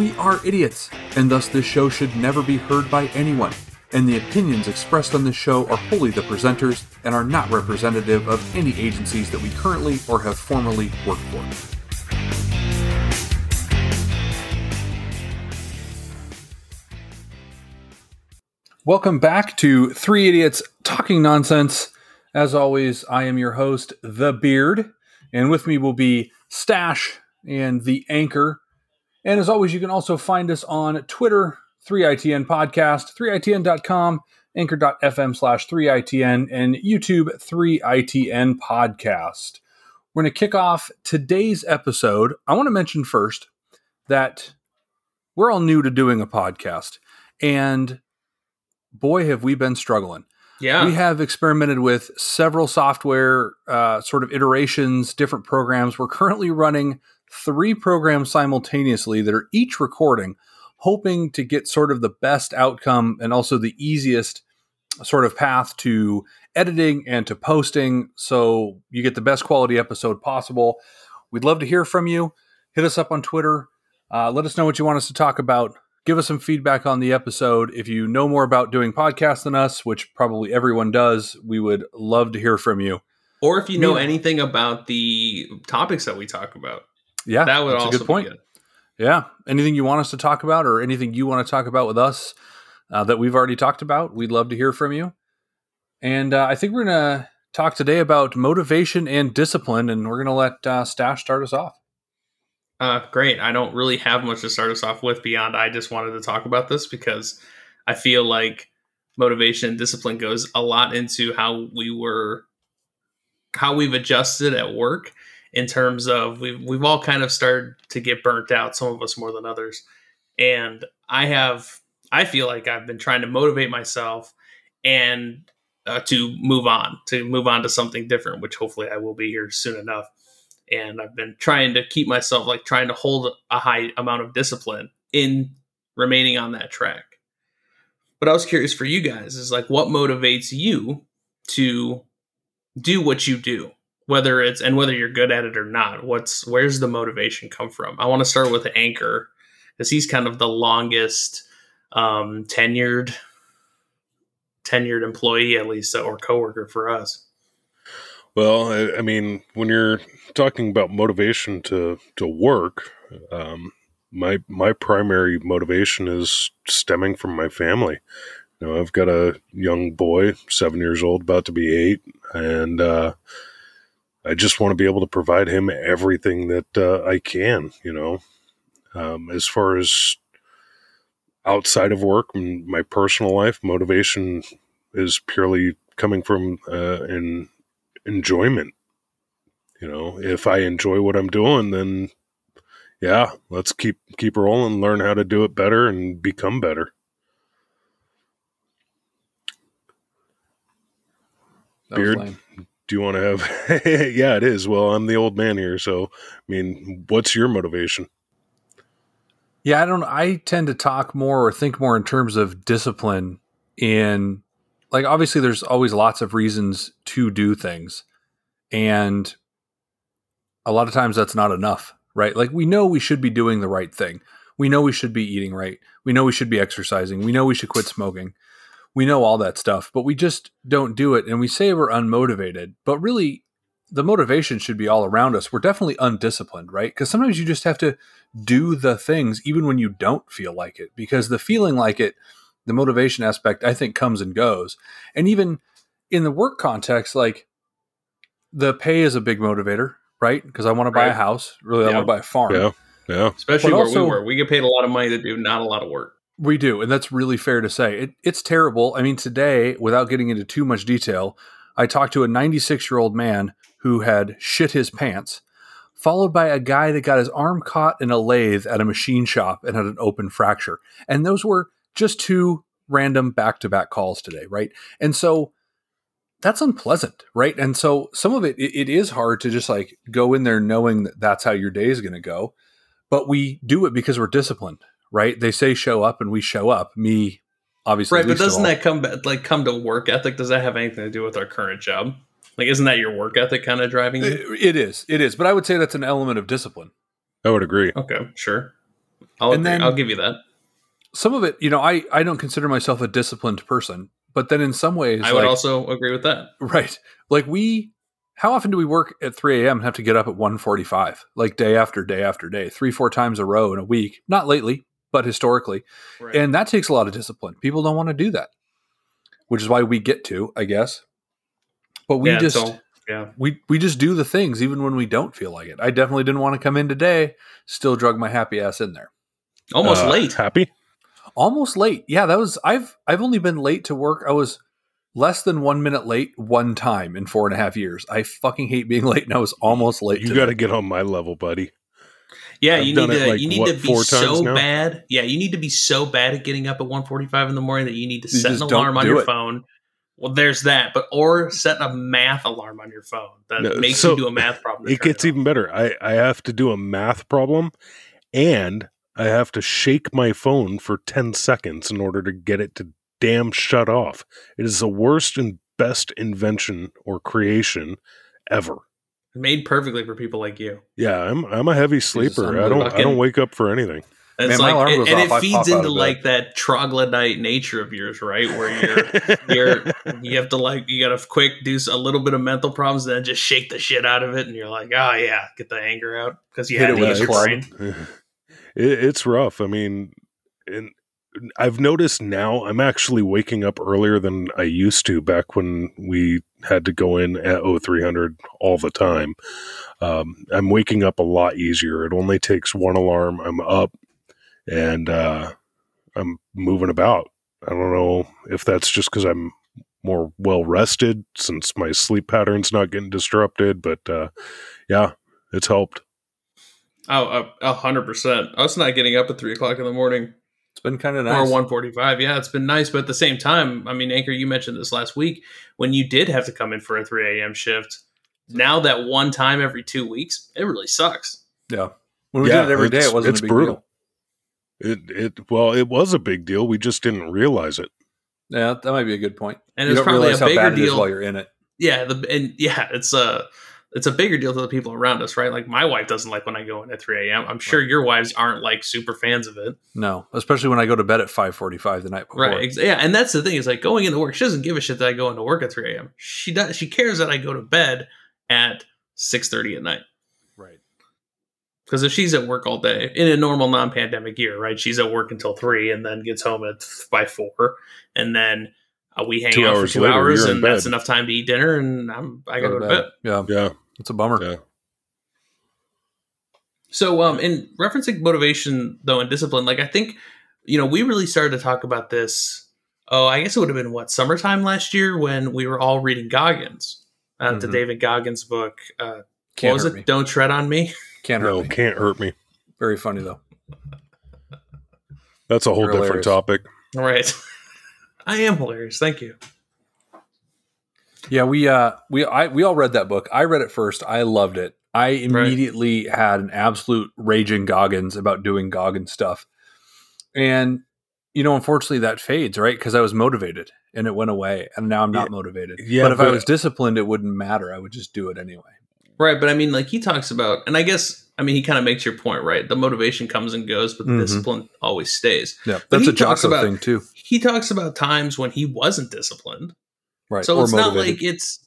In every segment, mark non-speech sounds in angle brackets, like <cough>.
we are idiots, and thus this show should never be heard by anyone. And the opinions expressed on this show are wholly the presenters and are not representative of any agencies that we currently or have formerly worked for. Welcome back to Three Idiots Talking Nonsense. As always, I am your host, The Beard, and with me will be Stash and the Anchor. And as always, you can also find us on Twitter, 3ITN Podcast, 3ITN.com, anchor.fm slash 3ITN, and YouTube, 3ITN Podcast. We're going to kick off today's episode. I want to mention first that we're all new to doing a podcast. And boy, have we been struggling. Yeah. We have experimented with several software uh, sort of iterations, different programs. We're currently running three programs simultaneously that are each recording, hoping to get sort of the best outcome and also the easiest sort of path to editing and to posting so you get the best quality episode possible. We'd love to hear from you. Hit us up on Twitter. Uh, let us know what you want us to talk about give us some feedback on the episode. If you know more about doing podcasts than us, which probably everyone does, we would love to hear from you. Or if you know anything about the topics that we talk about. Yeah, that would also a good point. Good. Yeah, anything you want us to talk about, or anything you want to talk about with us uh, that we've already talked about, we'd love to hear from you. And uh, I think we're going to talk today about motivation and discipline, and we're going to let uh, Stash start us off. Uh, great. I don't really have much to start us off with beyond I just wanted to talk about this because I feel like motivation and discipline goes a lot into how we were, how we've adjusted at work in terms of we've, we've all kind of started to get burnt out, some of us more than others. And I have, I feel like I've been trying to motivate myself and uh, to move on, to move on to something different, which hopefully I will be here soon enough and I've been trying to keep myself like trying to hold a high amount of discipline in remaining on that track. But I was curious for you guys is like what motivates you to do what you do, whether it's and whether you're good at it or not. What's where's the motivation come from? I want to start with Anchor because he's kind of the longest um, tenured tenured employee at least or coworker for us. Well, I, I mean, when you're talking about motivation to to work, um, my my primary motivation is stemming from my family. You know, I've got a young boy, seven years old, about to be eight, and uh, I just want to be able to provide him everything that uh, I can. You know, um, as far as outside of work and my personal life, motivation is purely coming from uh, an enjoyment. You know, if I enjoy what I'm doing, then yeah, let's keep keep rolling, learn how to do it better and become better. Beard, do you want to have <laughs> Yeah, it is. Well, I'm the old man here, so I mean, what's your motivation? Yeah, I don't I tend to talk more or think more in terms of discipline in like obviously there's always lots of reasons to do things and a lot of times that's not enough right? Like we know we should be doing the right thing. We know we should be eating right. We know we should be exercising. We know we should quit smoking we know all that stuff but we just don't do it and we say we're unmotivated but really the motivation should be all around us we're definitely undisciplined right because sometimes you just have to do the things even when you don't feel like it because the feeling like it the motivation aspect I think comes and goes. And even in the work context, like the pay is a big motivator, right? Because I want to buy right. a house. Really, I want to buy a farm. Yeah. Yeah. Especially but where also, we were. We get paid a lot of money to do not a lot of work. We do. And that's really fair to say. It, it's terrible. I mean, today, without getting into too much detail, I talked to a 96 year old man who had shit his pants, followed by a guy that got his arm caught in a lathe at a machine shop and had an open fracture. And those were just two random back to back calls today, right? And so that's unpleasant, right? And so some of it, it, it is hard to just like go in there knowing that that's how your day is going to go. But we do it because we're disciplined, right? They say show up and we show up. Me, obviously. Right. But doesn't that come like come to work ethic? Does that have anything to do with our current job? Like, isn't that your work ethic kind of driving you? it, it is. It is. But I would say that's an element of discipline. I would agree. Okay. Sure. I'll, And agree. then- I'll give you that. Some of it, you know, I I don't consider myself a disciplined person, but then in some ways, I would like, also agree with that. <laughs> right, like we. How often do we work at 3 a.m. and have to get up at 1.45, like day after day after day, three, four times a row in a week? Not lately, but historically. Right. And that takes a lot of discipline. People don't want to do that, which is why we get to, I guess. But we yeah, just so- yeah. we we just do the things even when we don't feel like it. I definitely didn't want to come in today. Still drug my happy ass in there. Almost Uh, late. Happy? Almost late. Yeah, that was I've I've only been late to work. I was less than one minute late one time in four and a half years. I fucking hate being late, and I was almost late. You today. got to get on my level, buddy. Yeah, I've you need to like, you need what, to be so now? bad. Yeah, you need to be so bad at getting up at 1:45 in the morning that you need to You set an alarm on your it. phone. Well, there's that, but or set a math alarm on your phone that No, makes so you do a math problem. It gets on. even better. I, I have to do a math problem and I have to shake my phone for 10 seconds in order to get it to damn shut off. It is the worst and best invention or creation ever. Made perfectly for people like you. Yeah, I'm I'm a heavy sleeper. I don't I don't wake up for anything. And Man, like, alarm and, off, it feeds into like that troglodyte nature of yours, right? Where you're <laughs> you're you have to like you got to quick do a little bit of mental problems, then just shake the shit out of it, and you're like, oh yeah, get the anger out because you Hit had it to with use a your <laughs> club. it, it's rough. I mean, and I've noticed now I'm actually waking up earlier than I used to back when we had to go in at 0300 all the time. Um, I'm waking up a lot easier. It only takes one alarm. I'm up and uh, I'm moving about. I don't know if that's just because I'm more well rested since my sleep pattern's not getting disrupted, but uh, yeah, it's helped. Oh, a- hundred percent. Us not getting up at three o'clock in the morning It's been kind of nice. or nice. one forty-five. Yeah, it's been nice, but at the same time, I mean, Anchor, you mentioned this last week when you did have to come in for a three a.m. shift. Now that one time every two weeks, it really sucks. yeah, when we Yeah, did it every day, it's- it wasn't it's a big brutal. deal. It it well, it was a big deal. We just didn't realize it. Yeah, that might be a good point. And you it's don't probably realize a how bigger bad it is deal. while you're in it. Yeah, the and yeah, it's a it's a bigger deal to the people around us, right? Like my wife doesn't like when I go in at three a.m. I'm sure your wives aren't like super fans of it, No, especially when I go to bed at five forty-five the night before. right? Yeah, and that's the thing is like going into work. She doesn't give a shit that I go into work at three a.m. She does. She cares that I go to bed at six thirty at night. Right. Because if she's at work all day in a normal non-pandemic year, right? She's at work until three and then gets home at by four, and then uh, we hang Two out for two later, hours, and that's enough time to eat dinner, and I'm I gotta go to bed. Yeah, Yeah, it's a bummer. yeah. So, um, in referencing motivation though and discipline, like I think, you know, we really started to talk about this. Oh, I guess it would have been what summertime last year when we were all reading Goggins, uh, the Mhm. David Goggins book. Uh, Can't what was hurt it? me. Don't tread on me. Can't hurt No, me. can't hurt me. Very funny though. That's a whole You're different hilarious. topic. All right, <laughs> I am hilarious. Thank you. Yeah, we uh we I we all read that book. I read it first. I loved it. I immediately had an absolute raging Goggins about doing Goggins stuff. And you know, unfortunately that fades, right? Because I was motivated and it went away and now I'm not motivated. yeah, but if I was disciplined, it wouldn't matter. I would just do it anyway. Right, but I mean, like he talks about, and I guess I mean he kind of makes your point, right? The motivation comes and goes, but the Mhm. discipline always stays. Yeah. But That's a Jocko about- thing too. He talks about times when he wasn't disciplined, Right. so or it's not like it's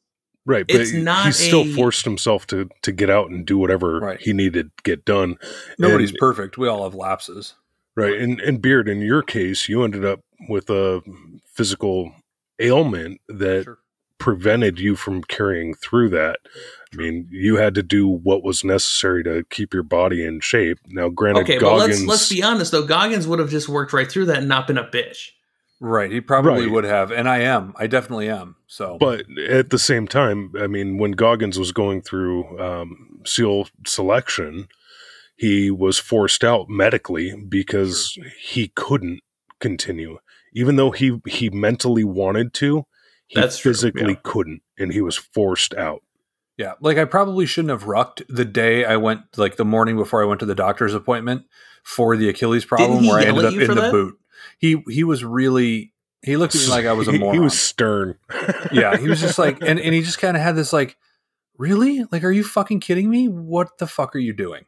Right, but It's not he still a- forced himself to to get out and do whatever Right. he needed to get done. Nobody's and- perfect. We all have lapses. Right, and and Beard, in your case, you ended up with a physical ailment that Sure. prevented you from carrying through that. I mean, you had to do what was necessary to keep your body in shape. Now, granted, okay. Goggins, But let's let's be honest though. Goggins would have just worked right through that and not been a bitch. Right. He probably Right. would have. And I am. I definitely am. So But at the same time, I mean, when Goggins was going through um, SEAL selection, he was forced out medically because he couldn't continue, even though he he mentally wanted to. He That's true, physically yeah. couldn't, and he was forced out. Yeah, like I probably shouldn't have rucked the day I went, like the morning before I went to the doctor's appointment for the Achilles problem, where I ended up in for the that? boot. He he was really he looked at me <laughs> like I was a He- moron. He was stern. <laughs> yeah, he was just like, and and he <laughs> just kind of had this like, really, like, are you fucking kidding me? What the fuck are you doing?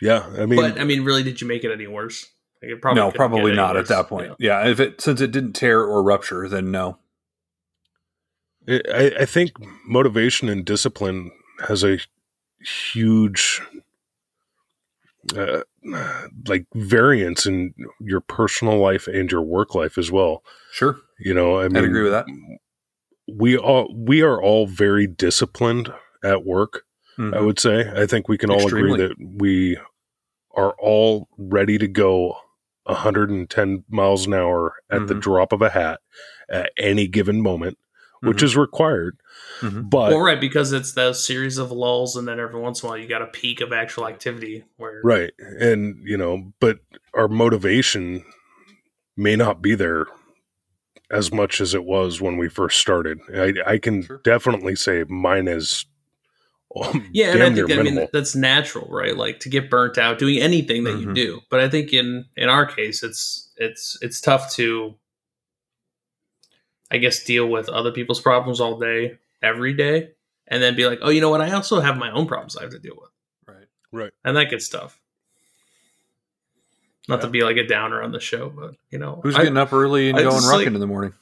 Yeah, I mean, but I mean, really, did you make it any worse? Like, it probably no, probably not worse, at that point. yeah. Yeah. if it since it didn't tear or rupture, then no. I, I think motivation and discipline has a huge uh, like variance in your personal life and your work life as well. Sure, You know, I mean, I'd agree with that. we all we are all very disciplined at work. I Mhm. would say. I think we can all agree that we are all ready to go 110 miles an hour at the Mhm. drop of a hat at any given moment, which Mhm. is required. Mhm. But well, right, because it's those series of lulls, and then every once in a while you got a peak of actual activity where right, and you know, but our motivation may not be there as much as it was when we first started. I, I can Sure. definitely say mine is. um, Yeah, and I think near I mean that's natural, right? Like to get burnt out doing anything that you Mhm. do. But I think in in our case, it's it's it's tough to, I guess, deal with other people's problems all day, every day, and then be like, oh, you know what? I also have my own problems I have to deal with, Right. right. and that gets tough. Not to be like a downer on the show, but you know, Who's I, getting up early and I going rocking like- in the morning?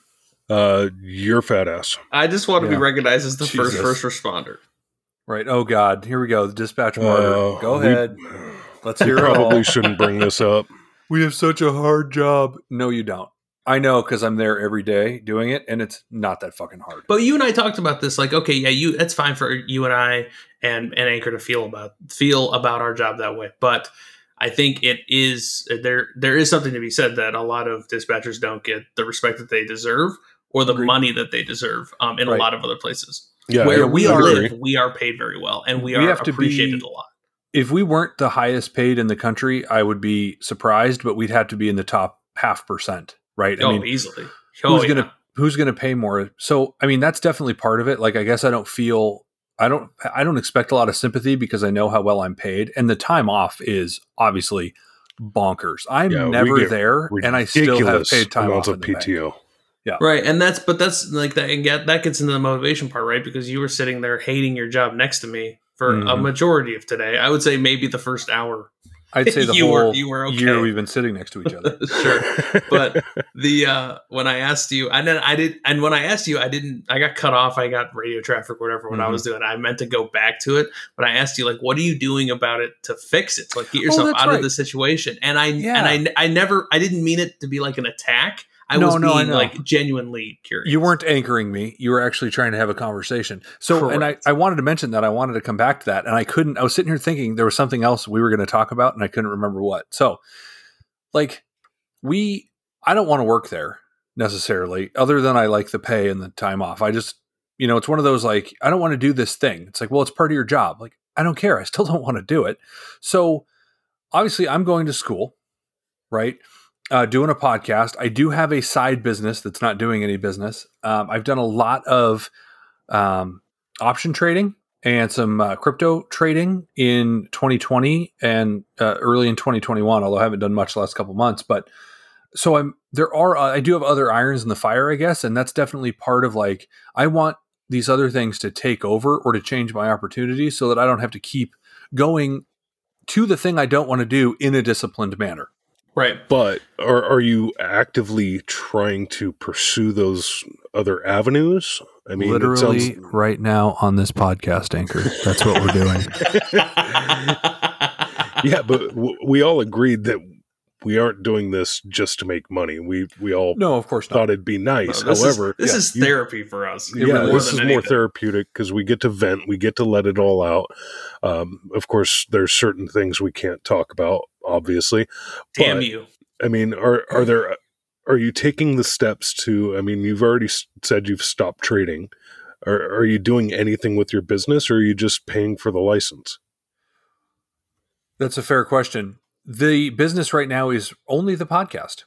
Uh, your fat ass. I just want to Yeah. be recognized as the first Jesus. first responder. Right. Oh God, here we go. The dispatch martyr. Uh, go we- ahead. Let's hear it all. probably shouldn't bring this up. <laughs> We have such a hard job. No, you don't. I know because I'm there every day doing it, and it's not that fucking hard. But you and I talked about this, like, okay, yeah, you it's fine for you and I and and Anchor to feel about feel about our job that way. But I think it is there there is something to be said that a lot of dispatchers don't get the respect that they deserve or the Agreed. money that they deserve um, in Right. a lot of other places. Yeah, Where I we would live, we are paid very well and we, We are appreciated be- a lot. If we weren't the highest paid in the country, I would be surprised, but we'd have to be in the top half percent, right? I oh, mean, easily. Oh, who's yeah. gonna who's gonna pay more? So, I mean, that's definitely part of it. Like, I guess I don't feel. I don't. I don't expect a lot of sympathy because I know how well I'm paid, and the time off is obviously bonkers. I'm Yeah, never there, and I still have Ridiculous paid time off of in the bank. PTO. Right, and that's but that's like that and get that gets into the motivation part, right? Because you were sitting there hating your job next to me for a Mhm. majority of today. I would say maybe the first hour. I'd say <laughs> the You were- whole you were year we've been sitting next to each other. <laughs> sure, but <laughs> the uh when I asked you, and then I did, and when I asked you, I didn't. I got cut off. I got radio traffic, whatever. When I Mhm. was doing, I meant to go back to it, but I asked you, like, what are you doing about it to fix it, to like get yourself Oh, out right. of the situation? And I Yeah. and I I never, I didn't mean it to be like an attack. I No, was no, being like genuinely curious. You weren't anchoring me. You were actually trying to have a conversation. So, and I, I wanted to mention that I wanted to come back to that, and I couldn't. I was sitting here thinking there was something else we were going to talk about, and I couldn't remember what. So, like, we, I don't want to work there necessarily, other than I like the pay and the time off. I just, you know, it's one of those like, I don't want to do this thing. It's like, well, it's part of your job. Like, I don't care. I still <laughs> don't want to do it. So, obviously, I'm going to school, right? Uh, doing a podcast. I do have a side business that's not doing any business. Um, I've done a lot of um, option trading and some uh, crypto trading in 2020 and uh, early in 2021. Although I haven't done much the last couple months, but so I'm there are uh, I do have other irons in the fire, I guess, and that's definitely part of like I want these other things to take over or to change my opportunities so that I don't have to keep going to the thing I don't want to do in a disciplined manner. Right. But are are you actively trying to pursue those other avenues? I mean, literally sounds- right now on this podcast anchor that's what we're doing <laughs> <laughs> yeah, but w- we all agreed that we aren't doing this just to make money. We we all no of course thought not it'd be nice. No, this However, is, this yeah, is you- therapy for us. It yeah, this is is than more therapeutic because we get to vent, we get to let it all out. Um, of course, there's certain things we can't talk about, obviously. Damn but, you. I mean, are are there? Are you taking the steps to? I mean, you've already said you've stopped trading. Are are you doing anything with your business, or are you just paying for the license? that's a fair question the business right now is only the podcast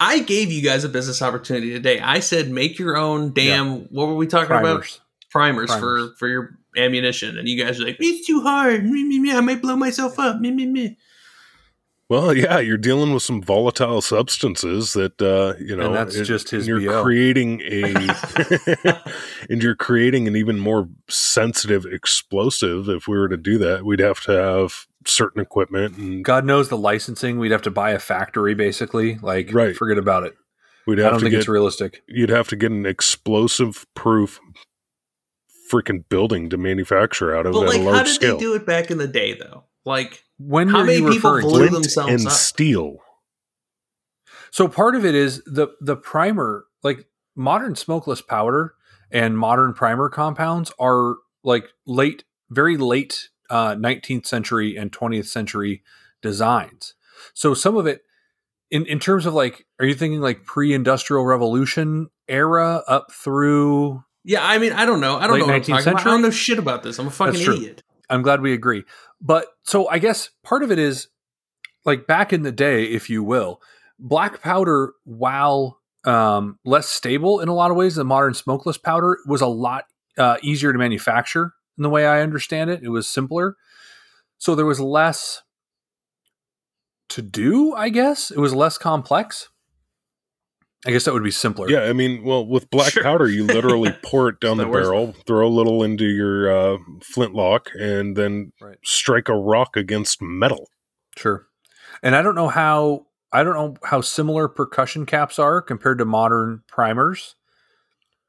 I gave you guys a business opportunity today. I said make your own damn. What were we talking about? primers Primers, Primers. for for your ammunition, and you guys are like, it's too hard. Me, me, me. I might blow myself up. Me, me, me. Well, yeah, you're dealing with some volatile substances that uh, you know. And that's it- just his and You're BO. creating a, <laughs> <laughs> and you're creating an even more sensitive explosive. If we were to do that, we'd have to have certain equipment, and God knows the licensing. We'd have to buy a factory, basically. Like, Right. forget about it. we'd have I have don't to think get. it's realistic. you'd have to get an explosive-proof freaking building to manufacture out of But at like, a how large did scale. they do it back in the day, though? Like, When How are many you people referring blew? Flint themselves and up? steel. So part of it is the the primer, like modern smokeless powder and modern primer compounds are like late, very late uh, 19th century and 20th century designs. So some of it, in in terms of like, are you thinking like pre-industrial revolution era up through? yeah, I mean, I don't know. I don't Late know what I'm 19th talking about. I don't know shit about this. I'm a fucking idiot. I'm glad we agree. But so I guess part of it is like back in the day, if you will, black powder, while um, less stable in a lot of ways than modern smokeless powder, was a lot uh, easier to manufacture in the way I understand it. It was simpler. So there was less to do, I guess. It was less complex. I guess that would be simpler. Yeah, I mean, well, with <laughs> black Sure. powder, you literally <laughs> pour it down the That works. barrel, throw a little into your uh, flintlock, and then Right. strike a rock against metal. Sure. And I don't know how I don't know how similar percussion caps are compared to modern primers.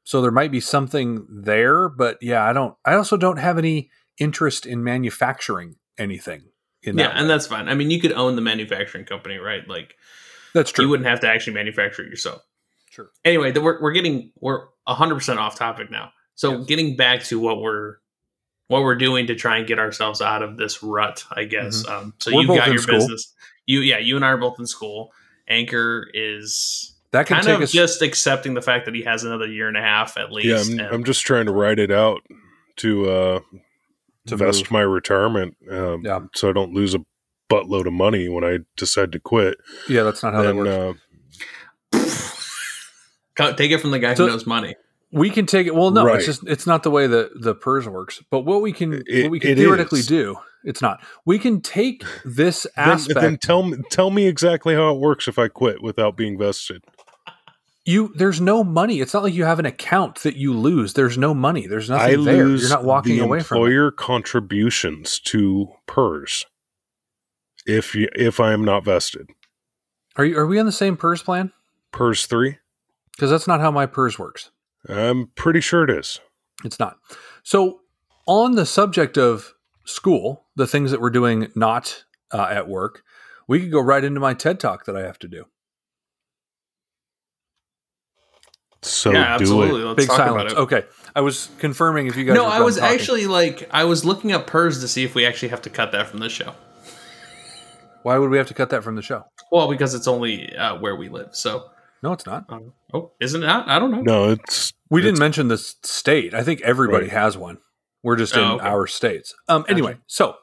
So there might be something there, but yeah, I don't I also don't have any interest in manufacturing anything in Yeah, that and that's fine. I mean, you could own the manufacturing company, right? Like, that's true. you wouldn't have to actually manufacture it yourself. Sure. Anyway, the, we're we're getting we're hundred percent off topic now. So Yes. getting back to what we're what we're doing to try and get ourselves out of this rut, I guess. Um, so Mm-hmm. We're you've both got in your school. business. You yeah, you and I are both in school. Anchor is that can kind take of us just accepting the fact that he has another year and a half at Yeah, least. I'm, and- I'm just trying to ride it out to uh, to invest move. my retirement, um, Yeah. so I don't lose a buttload of money when I decide to quit. Yeah, that's not how that works. uh, take it from the guy So- who knows money. we can take it well no, Right. it's just it's not the way that the PERS works. But what we can It- what we can theoretically is. do, it's not. We can take this <laughs> aspect then tell me tell me exactly how it works if I quit without being vested. you there's no money. It's not like you have an account that you lose. There's no money. There's I nothing there. lose You're not walking the away from it. employer contributions to PERS if you, if I am not vested. Are you are we on the same PERS plan? PERS three, Because that's not how my PERS works. I'm pretty sure it is. It's not. So on the subject of school, the things that we're doing not uh, at work, we could go right into my TED talk that I have to do. So yeah, do absolutely. it. Let's Big talk silence. about it. Okay, I was confirming if you guys. No, were I was talking. actually like I was looking up PERS to see if we actually have to cut that from the show. Why would we have to cut that from the show? Well, because it's only uh, where we live. So, No, it's not. um, oh, isn't it? not? I don't know. No, it's We didn't mention the state. I think everybody Right. has one. We're just in Oh, okay. our states. Um, anyway, so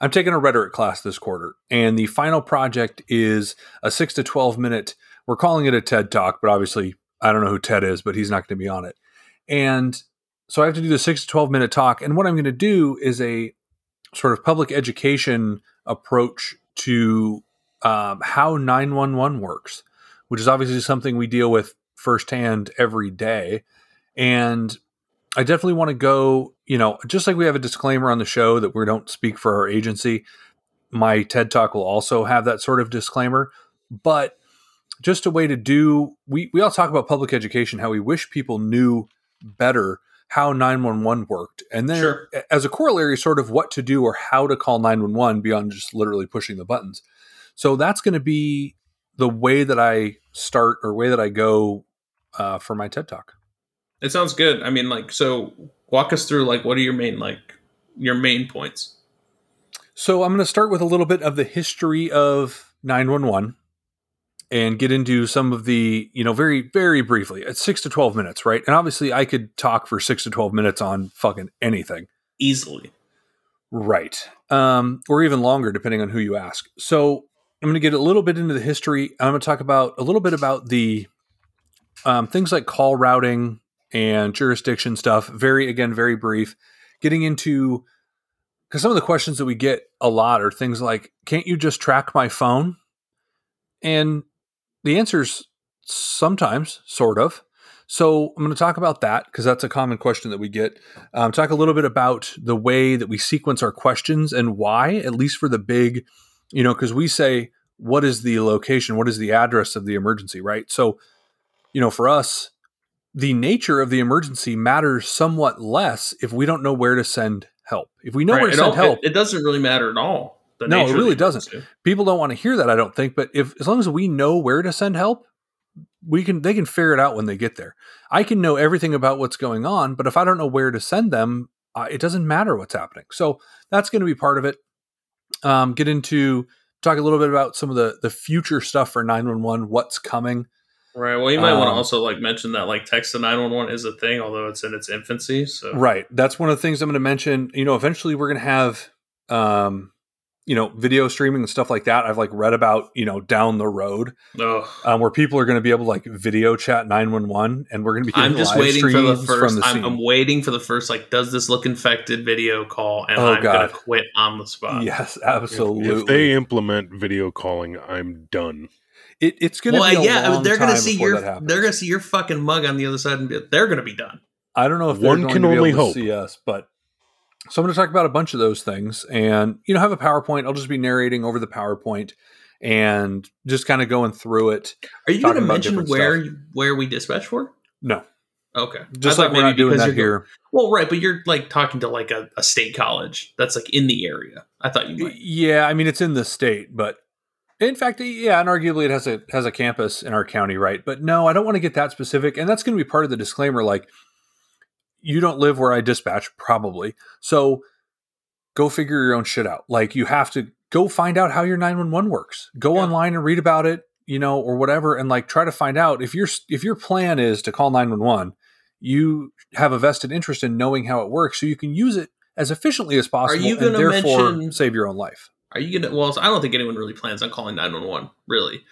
I'm taking a rhetoric class this quarter, and the final project is a six to 12 minute, we're calling it a TED talk, but obviously I don't know who Ted is, but he's not going to be on it. And so I have to do the six to 12 minute talk. And what I'm going to do is a sort of public education approach to um, how 911 works, which is obviously something we deal with firsthand every day. And I definitely want to go, you know, just like we have a disclaimer on the show that we don't speak for our agency, my TED Talk will also have that sort of disclaimer. But just a way to do, we, we all talk about public education, how we wish people knew better how 911 worked. And then Sure. as a corollary, sort of what to do or how to call 911 beyond just literally pushing the buttons. So that's going to be the way that I start or way that I go uh, for my TED Talk. It sounds good. I mean, like, so walk us through like what are your main like your main points? So I'm going to start with a little bit of the history of 911 and get into some of the, you know, very, very briefly at six to 12 minutes, right? And obviously I could talk for six to 12 minutes on fucking anything. Easily. Right. Um, or even longer, depending on who you ask. So I'm going to get a little bit into the history. I'm going to talk about a little bit about the um, things like call routing and jurisdiction stuff. Very, again, very brief. Getting into because some of the questions that we get a lot are things like, "Can't you just track my phone?" And the answer's sometimes, sort of. So I'm going to talk about that because that's a common question that we get. Um, talk a little bit about the way that we sequence our questions and why, at least for the big, you know, because we say, what is the location? What is the address of the emergency, right? So, you know, for us, the nature of the emergency matters somewhat less if we don't know where to send help. If we know Right, where to it send all- help, It, it doesn't really matter at all. No, it really doesn't. emergency. people don't want to hear that, I don't think. But if as long as we know where to send help, we can they can figure it out when they get there. I can know everything about what's going on, but if I don't know where to send them, uh, it doesn't matter what's happening. So that's going to be part of it. Um, get into talk a little bit about some of the the future stuff for 911, what's coming. Right. Well, you might want to Um, also like mention that like text to nine one one is a thing, although it's in its infancy. So Right. That's one of the things I'm going to mention. You know, eventually we're going to have, um, you know, video streaming and stuff like that. I've like read about, you know, down the road um, where people are going to be able to like video chat 911 and we're going to be I'm just live waiting for the first. from the I'm. I'm waiting for the first. Like, does this look infected? Video call, and Oh, I'm gonna quit on the spot. yes, absolutely. if they implement video calling, I'm done. it, it's going to Well, be a yeah, long they're gonna see your they're gonna see your fucking mug on the other side, and be, they're gonna be done. I don't know if they're One going can to be only able to hope. see us, but so I'm going to talk about a bunch of those things, and you know, have a PowerPoint. I'll just be narrating over the PowerPoint and just kind of going through it. Are you gonna mention where stuff. where we dispatch for? No, Okay, just like we're not maybe doing because that you're here. Well, right, but you're like talking to like a, a state college that's like in the area. I thought you might. Yeah, I mean it's in the state, but in fact, yeah, and arguably it has a has a campus in our county, right? But no, I don't want to get that specific, and that's going to be part of the disclaimer. Like, you don't live where I dispatch, probably, so go figure your own shit out. Like, you have to go find out how your nine one one works. Go Yeah. online and read about it, you know, or whatever, and like try to find out if your if your plan is to call nine one one. You have a vested interest in knowing how it works, so you can use it as efficiently as possible, are you and gonna therefore mention- save your own life. Are you gonna? Well, I don't think anyone really plans on calling nine one one. Really,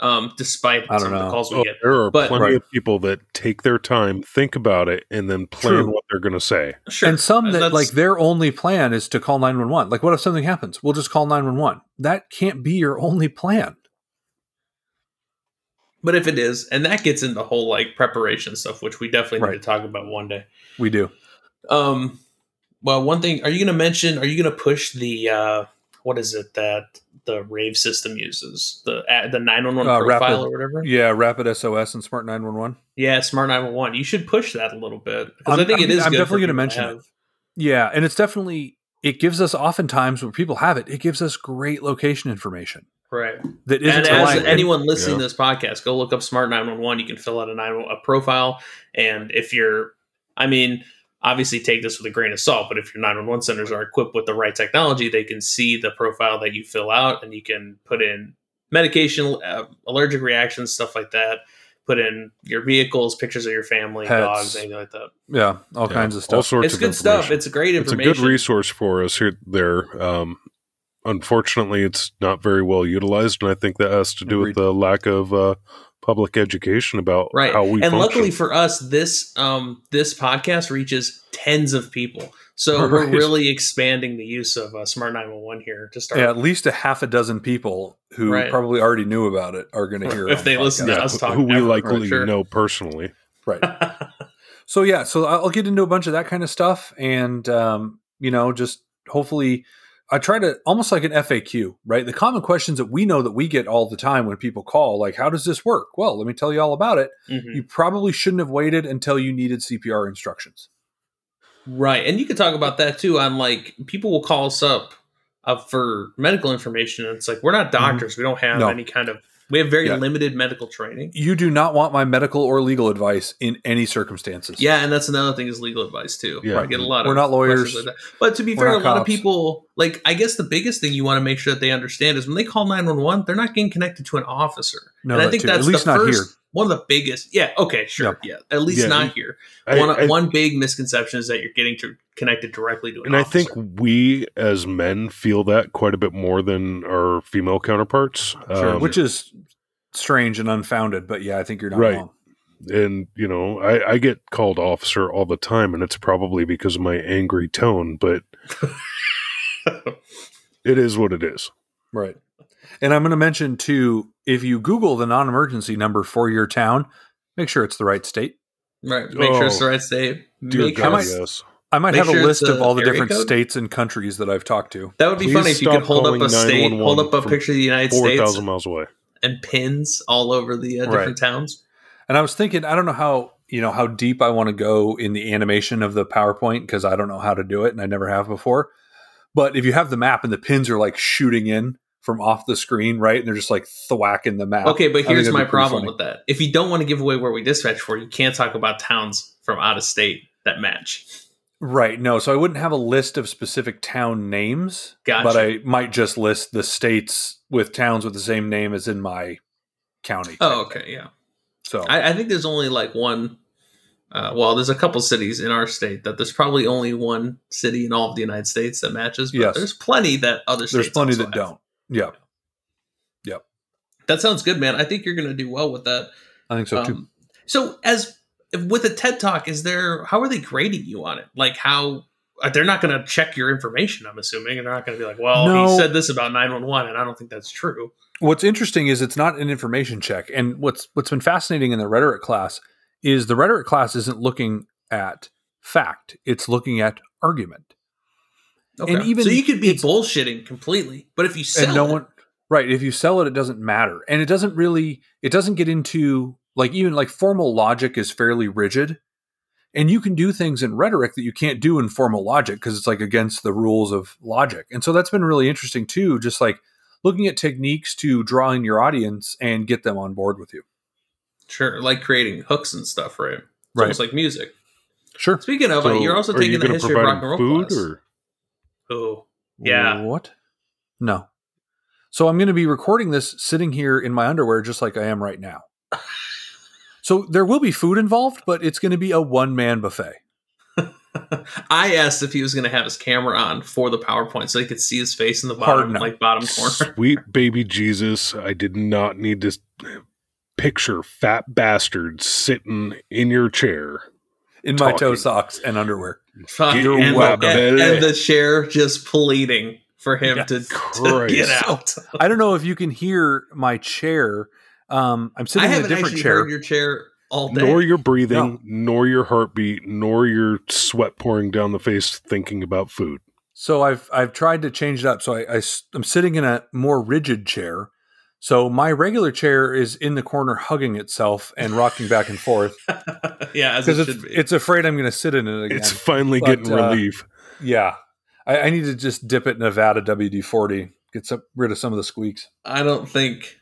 um, despite I don't some of the calls we Oh, get. there are But- plenty Right. of people that take their time, think about it, and then plan True. what they're going to say. Sure, and some that that's- like their only plan is to call 911 like what if something happens we'll just call 911 that can't be your only plan But if it is, and that gets into whole like preparation stuff, which we definitely Right. need to talk about one day. we do Um, well, one thing, are you going to mention? Are you going to push the uh, what is it that the Rave system uses the uh, the nine one one Uh, profile Rapid- or whatever? yeah rapid sos and smart 911 Yeah, Smart nine one one. You should push that a little bit because I I'm- think it I'm- is. I'm good definitely gonna mention it. yeah and it's definitely it gives us oftentimes when people have it it gives us great location information Right. that isn't and as reliant- anyone listening Yeah. to this podcast, go look up Smart 911. You can fill out a, 9, a profile. And if you're, I mean, obviously take this with a grain of salt, but if your 911 centers are equipped with the right technology, they can see the profile that you fill out and you can put in medication, uh, allergic reactions, stuff like that. Put in your vehicles, pictures of your family, Pets. dogs, anything like that. yeah all Yeah, kinds of stuff. All stuff sorts It's of good stuff. It's a great It's a good resource for us here there. Um, unfortunately, it's not very well utilized, and I think that has to do Agreed. with the lack of uh, public education about right how we and function. luckily for us this um this podcast reaches tens of people so <laughs> we're really expanding the use of uh, smart 911 here to start yeah, at least a half a dozen people who Right. probably already knew about it are going <laughs> to hear it If they the listen to yeah, us talk who we ever, likely sure. know personally. right <laughs> So yeah, so I'll get into a bunch of that kind of stuff, and um, you know, just hopefully, I try to almost like an FAQ, right? The common questions that we know that we get all the time when people call, like, "How does this work?" Well, let me tell you all about it. Mhm. You probably shouldn't have waited until you needed CPR instructions. right and you can talk about that too on like people will call us up uh, for medical information and it's like we're not doctors we don't have Mm-hmm. No. any kind of we have very Yeah. limited medical training You do not want my medical or legal advice in any circumstances. yeah and that's another thing is legal advice too Yeah. I get a lot We're of not lawyers. like that. but to be We're fair a lot of people like i guess the biggest thing you want to make sure that they understand is when they call 911 they're not getting connected to an officer No, and i think too. that's At least the not first here. One of the biggest yeah okay sure yeah at least Yeah. not here I- one, I- one big misconception is that you're getting to connected directly to an and I think we as men feel that quite a bit more than our female counterparts. Sure, Um, which is strange and unfounded, but yeah, I think you're not Right. wrong. and you know, I, I get called officer all the time, and it's probably because of my angry tone. But <laughs> It is what it is. Right. And I'm going to mention too if you Google the non emergency number for your town, make sure it's the right state. Right. Make sure it's Oh, the right state. Dear Make God, sure might- yes. I might have sure a list of all the different code? states and countries that I've talked to. that would be Please funny if you could hold up a state, hold up a picture of the United Four States thousand miles away. and pins all over the uh, Right. different towns. And I was thinking, I don't know how you know how deep I want to go in the animation of the PowerPoint because I don't know how to do it and I never have before. But if you have the map and the pins are like shooting in from off the screen, right, and they're just like thwacking the map. Okay, but here's my problem funny. with that. If you don't want to give away where we dispatch for, you can't talk about towns from out of state that match. Right. No. So I wouldn't have a list of specific town names, Gotcha. but I might just list the states with towns with the same name as in my county. Oh, okay, yeah. So I, I think there's only like one. Uh, well, there's a couple cities in our state that there's probably only one city in all of the United States that matches. But Yes. there's plenty that other states. there's plenty that have. don't. Yeah, Yeah. That sounds good, man. I think you're going to do well with that. I think so too. Um, so, as with a TED Talk, is there? How are they grading you on it? Like how? uh, They're not going to check your information. I'm assuming, and they're not going to be like, "Well, No. he said this about 911," and I don't think that's true. What's interesting is it's not an information check, and what's what's been fascinating in the rhetoric class is the rhetoric class isn't looking at fact; it's looking at argument. Okay. And even so you could be bullshitting completely, but if you sell and no it- one right if you sell it it doesn't matter and it doesn't really it doesn't get into like even like formal logic is fairly rigid and you can do things in rhetoric that you can't do in formal logic because it's like against the rules of logic and so that's been really interesting too just like looking at techniques to draw in your audience and get them on board with you sure, like creating hooks and stuff, right? It's Right. almost like music. sure Speaking of, So it, you're also are you taking the gonna history of rock and roll food class. or Oh, Yeah. what no so i'm going to be recording this sitting here in my underwear just like i am right now <laughs> so there will be food involved but it's going to be a one-man buffet <laughs> I asked if he was going to have his camera on for the PowerPoint so he could see his face in the bottom, like bottom corner. sweet baby Jesus? I did not need to picture fat bastards sitting in your chair. in my toe socks and underwear. Fuck, You're and, welcome, and, and the chair just pleading for him Yeah. to, to <laughs> get out. I don't know if you can hear my chair. Um, I'm I sitting in a different chair. heard your chair all day. Nor your breathing, No. nor your heartbeat, nor your sweat pouring down the face thinking about food. so I've I've tried to change it up. So I, I am sitting in a more rigid chair. So my regular chair is in the corner hugging itself and rocking back and forth <laughs> yeah, as because it it's should be. it's afraid I'm going to sit in it again. It's finally But, getting uh, relief. yeah, I, I need to just dip it in Nevada WD forty, get some, rid of some of the squeaks. I don't think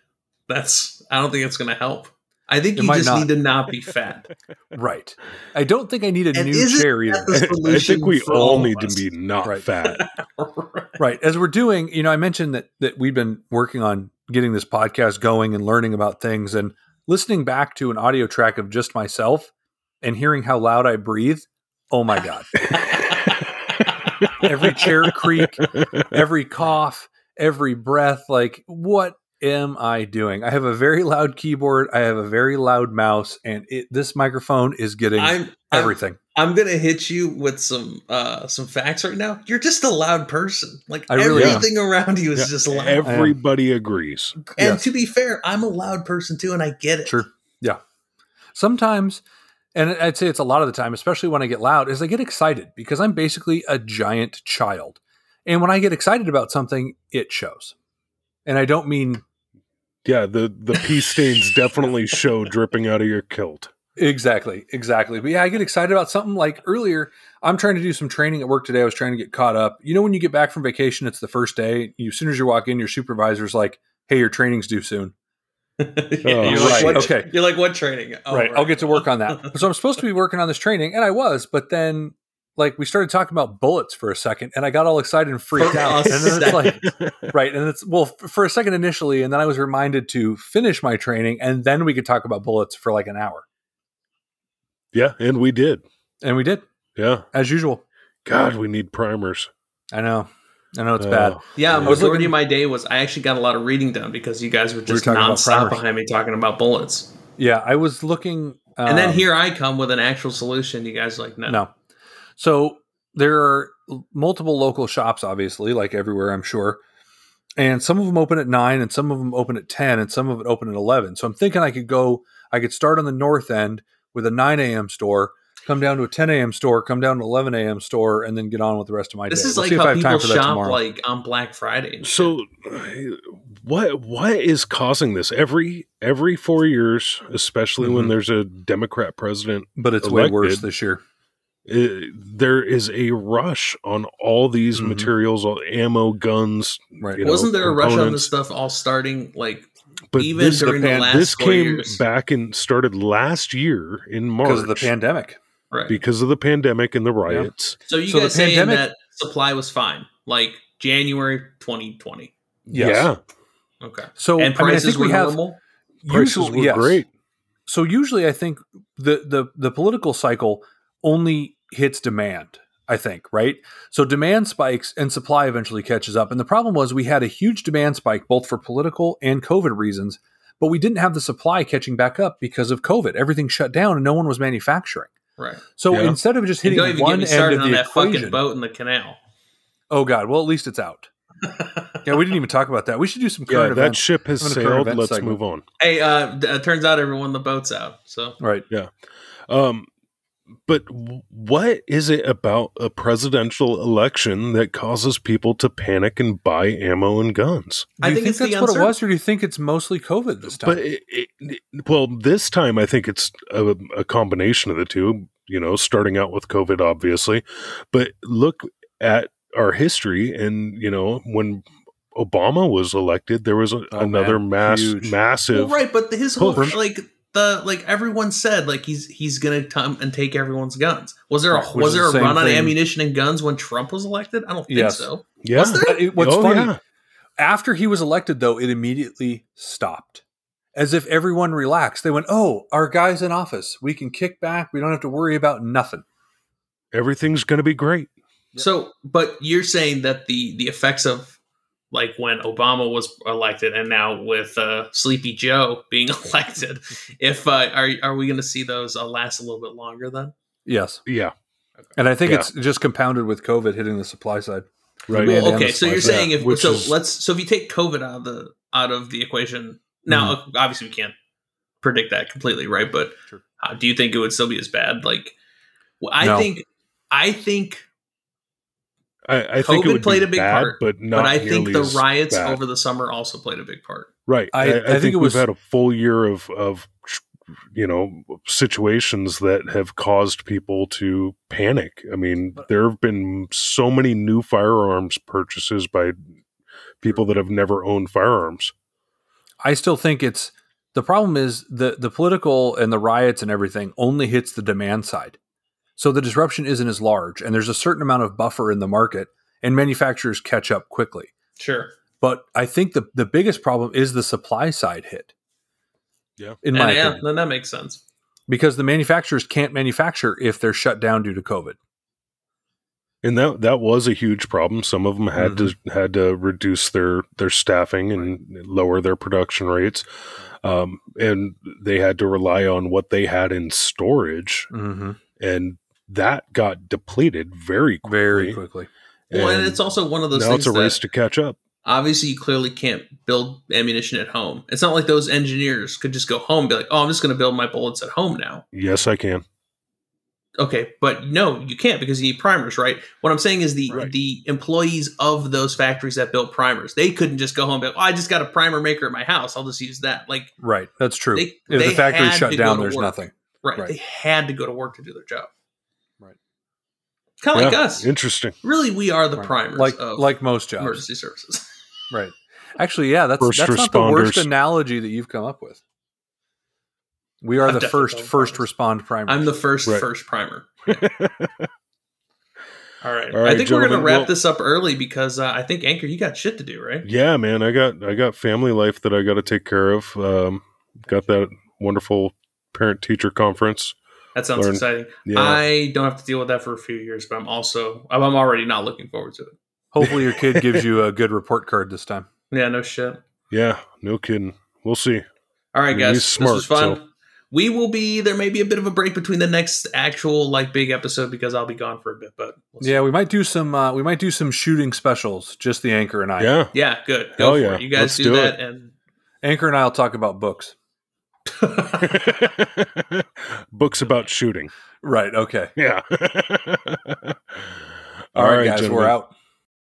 that's. I don't think it's going to help. I think It you just not. need to not be fat. <laughs> Right. I don't think I need a And new chair either. I think we all of need to be not Right. fat. <laughs> right as we're doing you know i mentioned that that we've been working on getting this podcast going and learning about things and listening back to an audio track of just myself and hearing how loud i breathe oh my god. <laughs> Every chair creak every cough every breath like what am i doing i have a very loud keyboard i have a very loud mouse and it, this microphone is getting I'm, I'm everything I'm gonna hit you with some uh some facts right now. You're just a loud person. Like I really am. everything around you is Yeah, just loud. Everybody agrees. and yes. to be fair, I'm a loud person too, and I get it. Sure. Yeah. Sometimes, and I'd say it's a lot of the time, especially when I get loud, is I get excited because I'm basically a giant child. And when I get excited about something, it shows. And I don't mean Yeah, the the pee stains <laughs> definitely show dripping out of your kilt. exactly, exactly. But yeah, I get excited about something like earlier. I'm trying to do some training at work today. I was trying to get caught up. You know, when you get back from vacation, it's the first day. You, as soon as you walk in, your supervisor's like, hey, your training's due soon. <laughs> Yeah, Oh, you're right, like, what, okay. You're like, what training? Oh, right. I'll get to work on that. <laughs> so I'm supposed to be working on this training, and I was, but then like we started talking about bullets for a second, and I got all excited and freaked For out. <laughs> And then it's like, right, and it's well f- for a second initially, and then I was reminded to finish my training, and then we could talk about bullets for like an hour, Yeah. and we did. and we did Yeah. as usual. God, we need primers. I know, I know it's Oh. bad. Yeah, I was majority looking- of my day was I actually got a lot of reading done because you guys were were just talking about nonstop behind me talking about bullets. Yeah, I was looking, um, and then here I come with an actual solution. You guys are like, no. no. So there are multiple local shops, obviously, like everywhere, I'm sure. And some of them open at nine, and some of them open at ten, and some of it open at eleven. So I'm thinking I could go. I could start on the north end with a nine a.m. store, come down to a ten a.m. store, come down to eleven a.m. store, and then get on with the rest of my This day. is We'll like see if I how people time for that shop tomorrow. like on Black Friday. So, <sighs> what what is causing this? Every every four years, especially when Mhm. there's a Democrat president, but it's way worse this year. Uh, there is a rush on all these Mhm. materials, all ammo, guns. Right. wasn't there a rush on this stuff all starting like But Even this, during the last this four came years. back and started last year in March Because of the pandemic. right? because of the pandemic and the riots. so you So the guys saying pandemic- that supply was fine, like January 2020. Yes. Yeah, Okay, So and I mean, I prices think were we have normal. prices usually were yes. great. So usually, I think the the the political cycle only hits demand. I think right. So demand spikes and supply eventually catches up. And the problem was we had a huge demand spike both for political and COVID reasons, but we didn't have the supply catching back up because of COVID. Everything shut down and no one was manufacturing. Right. So Yeah. instead of just hitting don't even get one end started of on the that fucking equation, boat in the canal. oh god, well at least it's out. <laughs> Yeah, we didn't even talk about that. We should do some current Yeah, that events. ship has I'm in sailed. Let's segment. move on. hey, uh, it turns out everyone the boat's out. So right. Yeah. Um, but what is it about a presidential election that causes people to panic and buy ammo and guns? Do I think think, it's that's what it was, or do you think it's mostly COVID this time? But it, it, it- well, this time I think it's a, a combination of the two. You know, starting out with COVID, obviously, but look at our history, and you know when Obama was elected, there was a, Oh, another man, mass, huge. massive. well, right, but his whole push. like the like everyone said like he's he's gonna come and take everyone's guns. Was there a which was there the a same run on thing- ammunition and guns when Trump was elected? I don't think Yes. so. Yeah, there? It- what's Oh, funny yeah. after he was elected, though, it immediately stopped, as if everyone relaxed. They went, "Oh, our guy's in office. We can kick back. We don't have to worry about nothing." everything's going to be great. Yep. So, but you're saying that the the effects of like when Obama was elected and now with uh, Sleepy Joe being <laughs> elected, if uh, are are we going to see those uh, last a little bit longer then? Yes, Yeah, and I think Yeah. it's just compounded with COVID hitting the supply side. right. Well, okay, so you're side, saying if which so, is- let's so if you take COVID out of the out of the equation, now Mm-hmm. obviously we can't predict that completely, right? But Sure. uh, do you think it would still be as bad? Like, well, I No. think I think I, I think it would played be a big bad, part, but not. but I think the riots bad. over the summer also played a big part. right. I- I, I I, think think, it was- we've had a full year of of you know situations that have caused people to panic. I mean, there have been so many new firearms purchases by people that have never owned firearms. I still think it's the problem is the the political and the riots and everything only hits the demand side. So the disruption isn't as large and there's a certain amount of buffer in the market and manufacturers catch up quickly. Sure. But I think the the biggest problem is the supply side hit. Yeah. In my yeah, opinion. then that makes sense. Because the manufacturers can't manufacture if they're shut down due to COVID. And that that was a huge problem. Some of them had to had to reduce their their staffing and lower their production rates, um, and they had to rely on what they had in storage, Mm-hmm. and that got depleted very quickly. Very quickly. Well, and it's also one of those now things it's a race that to catch up. obviously you clearly can't build ammunition at home. It's not like those engineers could just go home and be like, "Oh, I'm just going to build my bullets at home now." Yes, I can. Okay, but no, you can't because you need primers, right? What I'm saying is the Right. the employees of those factories that built primers, they couldn't just go home and be like, "Oh, I just got a primer maker at my house. I'll just use that." Like, Right. That's true. They- if they the factory shut down, there's work. nothing. right? Right. They had to go to work to do their job. Right. Kind of like us. Interesting. Really, we are the Right. primers Like of like most jobs. emergency services. <laughs> Right. Actually, yeah, that's First that's not the worst analogy that you've come up with. We are I've the first first primers. respond primers. I'm the first Right. first primer. <laughs> All right. All right, I think we're going to wrap well- this up early because uh, I think Anchor, you got shit to do, right? yeah, man, I got I got family life that I got to take care of. Um, got that wonderful parent teacher conference. That sounds Learn- exciting. Yeah, I don't have to deal with that for a few years, but I'm also I'm already not looking forward to it. Hopefully, your kid gives you <laughs> a good report card this time. Yeah, no shit. yeah, no kidding. We'll see. All right, I mean, guys, smart, this was fun. so- we will be there may be a bit of a break between the next actual like big episode because I'll be gone for a bit, but we'll yeah, we might do some uh, we might do some shooting specials. Just the anchor and I. Yeah. Yeah, good. Go Oh, for yeah. it. You guys do, do that it. and Anchor and I'll talk about books. <laughs> Books about shooting. Right. Okay. Yeah. <laughs> All right, guys, gentlemen. we're out.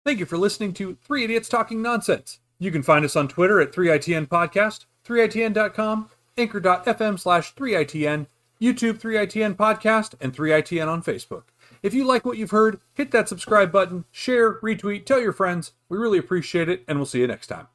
Thank you for listening to Three Idiots Talking Nonsense. You can find us on Twitter at 3ITN Podcast, 3ITN.com, anchor.fm slash 3ITN, YouTube 3ITN Podcast, and 3ITN on Facebook. If you like what you've heard, hit that subscribe button, share, retweet, tell your friends. We really appreciate it, and we'll see you next time.